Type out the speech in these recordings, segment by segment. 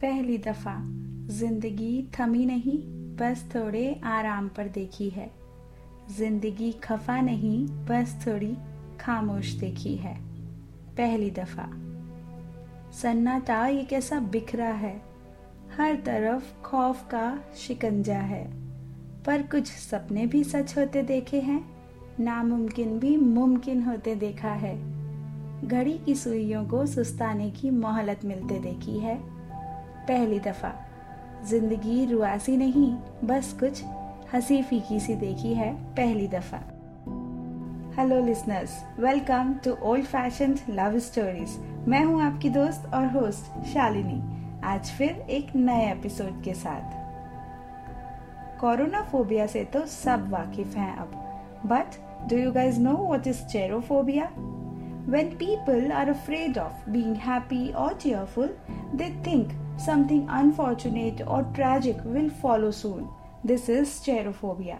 पहली दफ़ा ज़िंदगी थमी नहीं, बस थोड़े आराम पर देखी है। ज़िंदगी खफा नहीं, बस थोड़ी खामोश देखी है। पहली दफ़ा। सन्नाटा ये कैसा बिखरा है। हर तरफ़ खौफ का शिकंजा है। पर कुछ सपने भी सच होते देखे हैं, नामुमकिन भी मुमकिन होते देखा है। घड़ी की सुइयों को सुस्ताने की मोहलत मिलते देखी है। पहली दफ़ा। ज़िंदगी रुआसी नहीं, बस कुछ हँसी फीकी सी देखी है पहली दफ़ा। Hello listeners welcome to old fashion love stories मैं हूँ आपकी दोस्त और होस्ट शालिनी। आज फिर एक नए एपिसोड के साथ। कोरोना फोबिया से तो सब वाकिफ हैं अब। But do you guys know what is cherophobia When people are afraid of being happy or cheerful, they think something unfortunate or tragic will follow soon. This is cherophobia.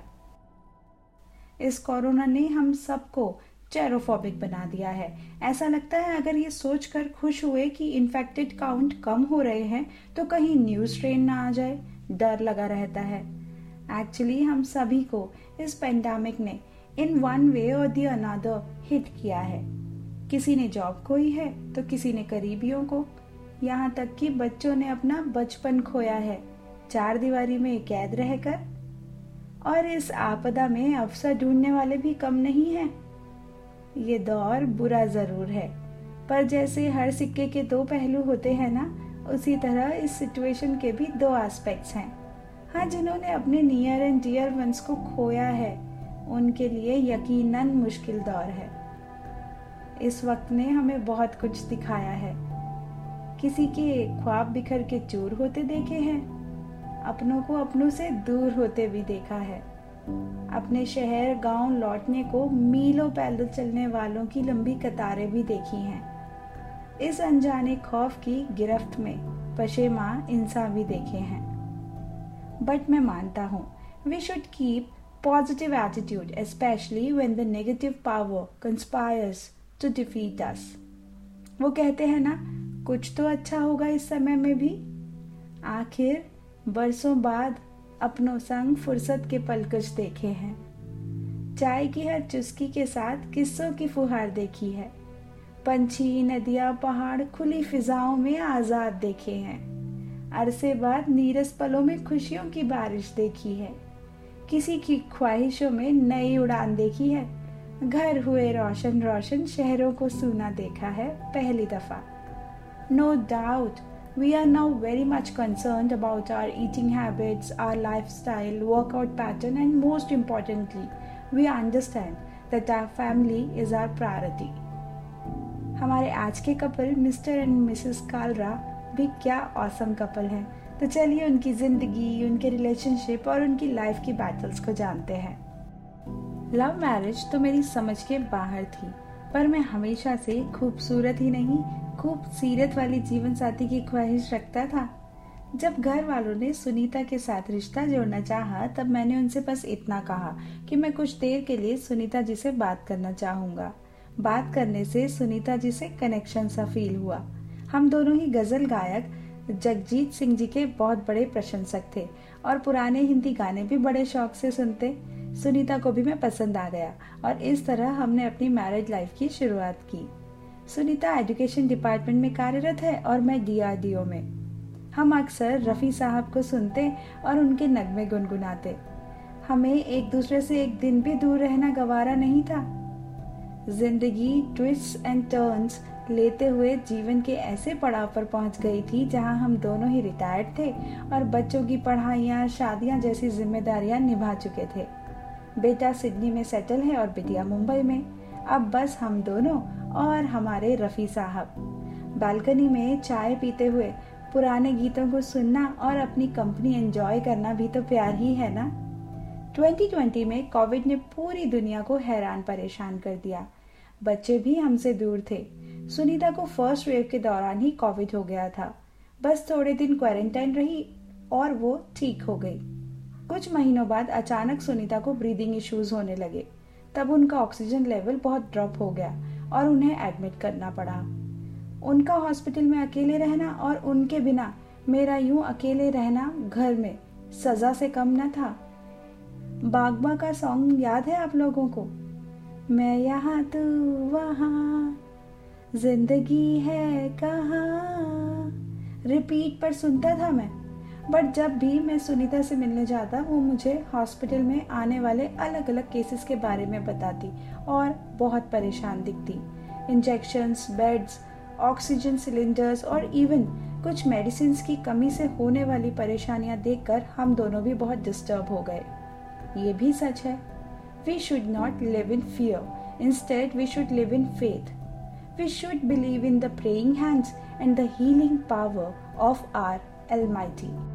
इस corona ने हम सबको चेरोफोबिक बना दिया है ऐसा लगता है अगर ये सोचकर खुश हुए कि इन्फेक्टेड काउंट कम हो रहे हैं तो कहीं न्यूज़ ट्रेन ना आ जाए डर लगा रहता है एक्चुअली हम सभी को इस पेंडेमिक ने इन वन वे और दी अनादर हिट किया है किसी ने जॉब खोई है तो किसी ने करीबियों को। यहाँ तक कि बच्चों ने अपना बचपन खोया है। चार दीवारी में कैद रहकर। और इस आपदा में अवसर ढूँढने वाले भी कम नहीं हैं। ये दौर बुरा ज़रूर है। पर जैसे हर सिक्के के दो पहलू होते हैं ना, उसी तरह इस सिचुएशन के भी दो एस्पेक्ट्स हैं। हाँ जिन्होंने अपने नियर एंड डियर वंस को खोया है, उनके लिए यकीनन मुश्किल दौर है। इस वक्त ने हमें बहुत कुछ दिखाया है। किसी के ख्वाब बिखर के चूर होते देखे हैं, अपनों को अपनों से दूर होते भी देखा है। अपने शहर गाँव लौटने को मीलों पैदल चलने वालों की लंबी कतारें भी देखी हैं। इस अनजाने खौफ की गिरफ्त में पशेमा इंसान भी देखे हैं। बट मैं मानता हूँ we should keep positive attitude specially when the negative power conspires to defeat us वो कहते हैं ना, कुछ तो अच्छा होगा इस समय में भी। आखिर, बरसों बाद अपनों संग फुर्सत के पलकश देखे हैं। चाय की हर चुस्की के साथ किस्सों की फुहार देखी है। पंछी, नदियाँ, पहाड़, खुली फिजाओं में आज़ाद देखे हैं। अरसे बाद नीरस पलों में खुशियों की बारिश देखी है। किसी की ख्वाहिशों में नई उड़ान देखी है। घर हुए रोशन रोशन शहरों को सुना देखा है पहली दफ़ा। No doubt we are now very much concern about our eating habits our lifestyle workout pattern and most importantly we understand that our family is our priority हमारे आज के couple Mr and Mrs Kalra भी क्या awesome couple हैं। तो चलिए उनकी ज़िंदगी, उनके रिलेशनशिप और उनकी लाइफ की बैटल्स को जानते हैं। लव मैरिज तो मेरी समझ के बाहर थी, पर मैं हमेशा से खूबसूरत ही नहीं, खूब सीरत वाली जीवन साथी की ख्वाहिश रखता था। जब घर वालों ने सुनीता के साथ रिश्ता जोड़ना चाहा, तब मैंने उनसे बस इतना कहा कि मैं कुछ देर के लिए सुनीता जी से बात करना चाहूँगा। बात करने से सुनीता जी से कनेक्शन सा फील हुआ। हम दोनों ही गज़ल गायक जगजीत सिंह जी के बहुत बड़े प्रशंसक थे, और पुराने हिंदी गाने भी बड़े शौक से सुनते। सुनीता को भी मैं पसंद आ गया और इस तरह हमने अपनी मैरिज लाइफ की शुरुआत की। सुनीता एजुकेशन डिपार्टमेंट में कार्यरत है और मैं डीआरडीओ में। हम अक्सर रफ़ी साहब को सुनते और उनके नगमे गुनगुनाते। हमें एक दूसरे से एक दिन भी दूर रहना गवारा नहीं था। ज़िंदगी ट्विस्ट एंड टर्न्स लेते हुए जीवन के ऐसे पड़ाव पर पहुँच गई थी जहाँ हम दोनों ही रिटायर्ड थे और बच्चों की पढ़ाइयाँ, शादियाँ जैसी जिम्मेदारियाँ निभा चुके थे। बेटा सिडनी में सेटल है और बिटिया मुंबई में। अब बस हम दोनों और हमारे रफ़ी साहब। बालकनी में चाय पीते हुए पुराने गीतों को सुनना और अपनी कंपनी एंजॉय करना भी तो प्यार ही है ना? 2020 में कोविड ने पूरी दुनिया को हैरान परेशान कर दिया। बच्चे भी हमसे दूर थे। सुनीता को फ़र्स्ट वेव के दौरान ही कोविड हो गया था। बस थोड़े दिन क्वारंटाइन रही और वो ठीक हो गई। कुछ महीनों बाद अचानक सुनीता को ब्रीदिंग इश्यूज़ होने लगे। तब उनका ऑक्सीजन लेवल बहुत ड्रॉप हो गया और उन्हें एडमिट करना पड़ा। उनका हॉस्पिटल में अकेले रहना और उनके बिना मेरा यूँ अकेले रहना घर में सजा से कम न था। बागबा का सॉन्ग याद है आप लोगों को? मैं यहाँ तू वहाँ, ज़िंदगी है कहा? रिपीट पर सुनता था मैं। बट जब भी मैं सुनीता से मिलने जाता, वो मुझे हॉस्पिटल में आने वाले अलग अलग केसेस के बारे में बताती और बहुत परेशान दिखती। इंजेक्शंस बेड्स ऑक्सीजन सिलेंडर्स और इवन कुछ मेडिसिन की कमी से होने वाली परेशानियाँ देखकर हम दोनों भी बहुत डिस्टर्ब हो गए। ये भी सच है। We should not live in fear instead we should live in faith we should believe in the praying hands and the healing power of our almighty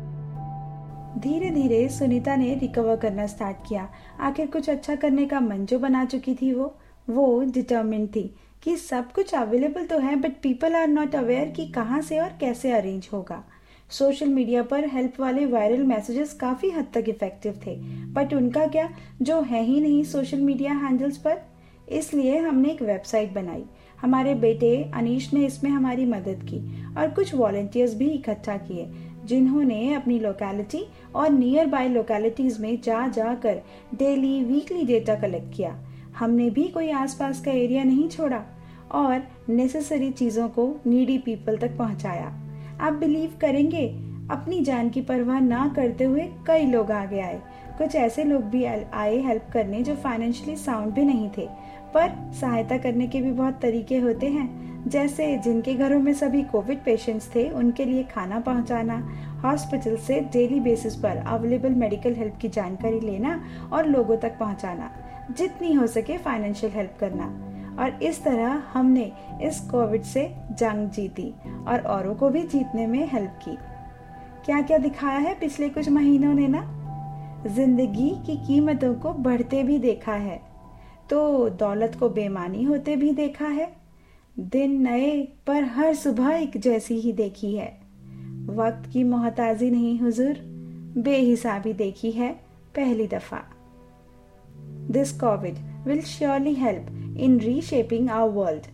धीरे धीरे सुनीता ने रिकवर करना स्टार्ट किया। आखिर कुछ अच्छा करने का मन जो बना चुकी थी वो वो डिटर्मिन थी कि सब कुछ अवेलेबल तो है but people are not aware कि कहाँ से और कैसे अरेंज होगा। सोशल मीडिया पर हेल्प वाले वायरल मैसेजेस काफ़ी हद तक इफ़ेक्टिव थे। बट उनका क्या? जो है ही नहीं सोशल मीडिया हैंडल्स पर। इसलिए हमने एक वेबसाइट बनाई। हमारे बेटे अनीश ने इसमें हमारी मदद की और कुछ वॉलेंटियर्स भी इकट्ठा किए, जिन्होंने अपनी लोकेलिटी और नियर बाय लोकेलिटीज में जा जाकर डेली वीकली डेटा कलेक्ट किया। हमने भी कोई आसपास का एरिया नहीं छोड़ा और नेसेसरी चीज़ों को नीडी पीपल तक पहुँचाया। आप बिलीव करेंगे, अपनी जान की परवाह ना करते हुए कई लोग आगे आए। कुछ ऐसे लोग भी आए हेल्प करने जो फाइनेंशियली साउंड भी नहीं थे, पर सहायता करने के भी बहुत तरीके होते हैं, जैसे जिनके घरों में सभी कोविड पेशेंट्स थे, उनके लिए खाना पहुंचाना हॉस्पिटल से डेली बेसिस पर अवेलेबल मेडिकल हेल्प की जानकारी लेना और लोगों तक पहुंचाना, जितनी हो सके फाइनेंशियल हेल्प करना। और इस तरह हमने इस कोविड से जंग जीती और औरों को भी जीतने में हेल्प की। क्या क्या दिखाया है पिछले कुछ महीनों ने ना? ज़िंदगी की कीमतों को बढ़ते भी देखा है तो दौलत को बेमानी होते भी देखा है। दिन नए पर हर सुबह एक जैसी ही देखी है। वक्त की मोहताजी नहीं हुजूर। बेहिसाबी देखी है पहली दफ़ा। This covid will surely help in reshaping our world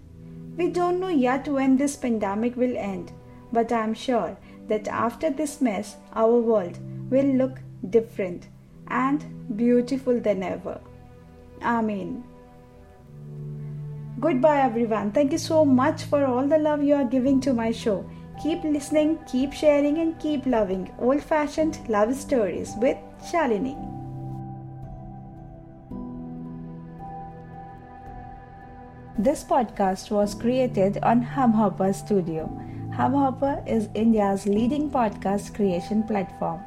we don't know yet when this pandemic will end but I am sure that after this mess our world will look different and beautiful then ever आमीन Goodbye, everyone. Thank you so much for all the love you are giving to my show. Keep listening, keep sharing, and keep loving old fashioned love stories with Shalini. This podcast was created on Hubhopper Studio. Hubhopper is India's leading podcast creation platform.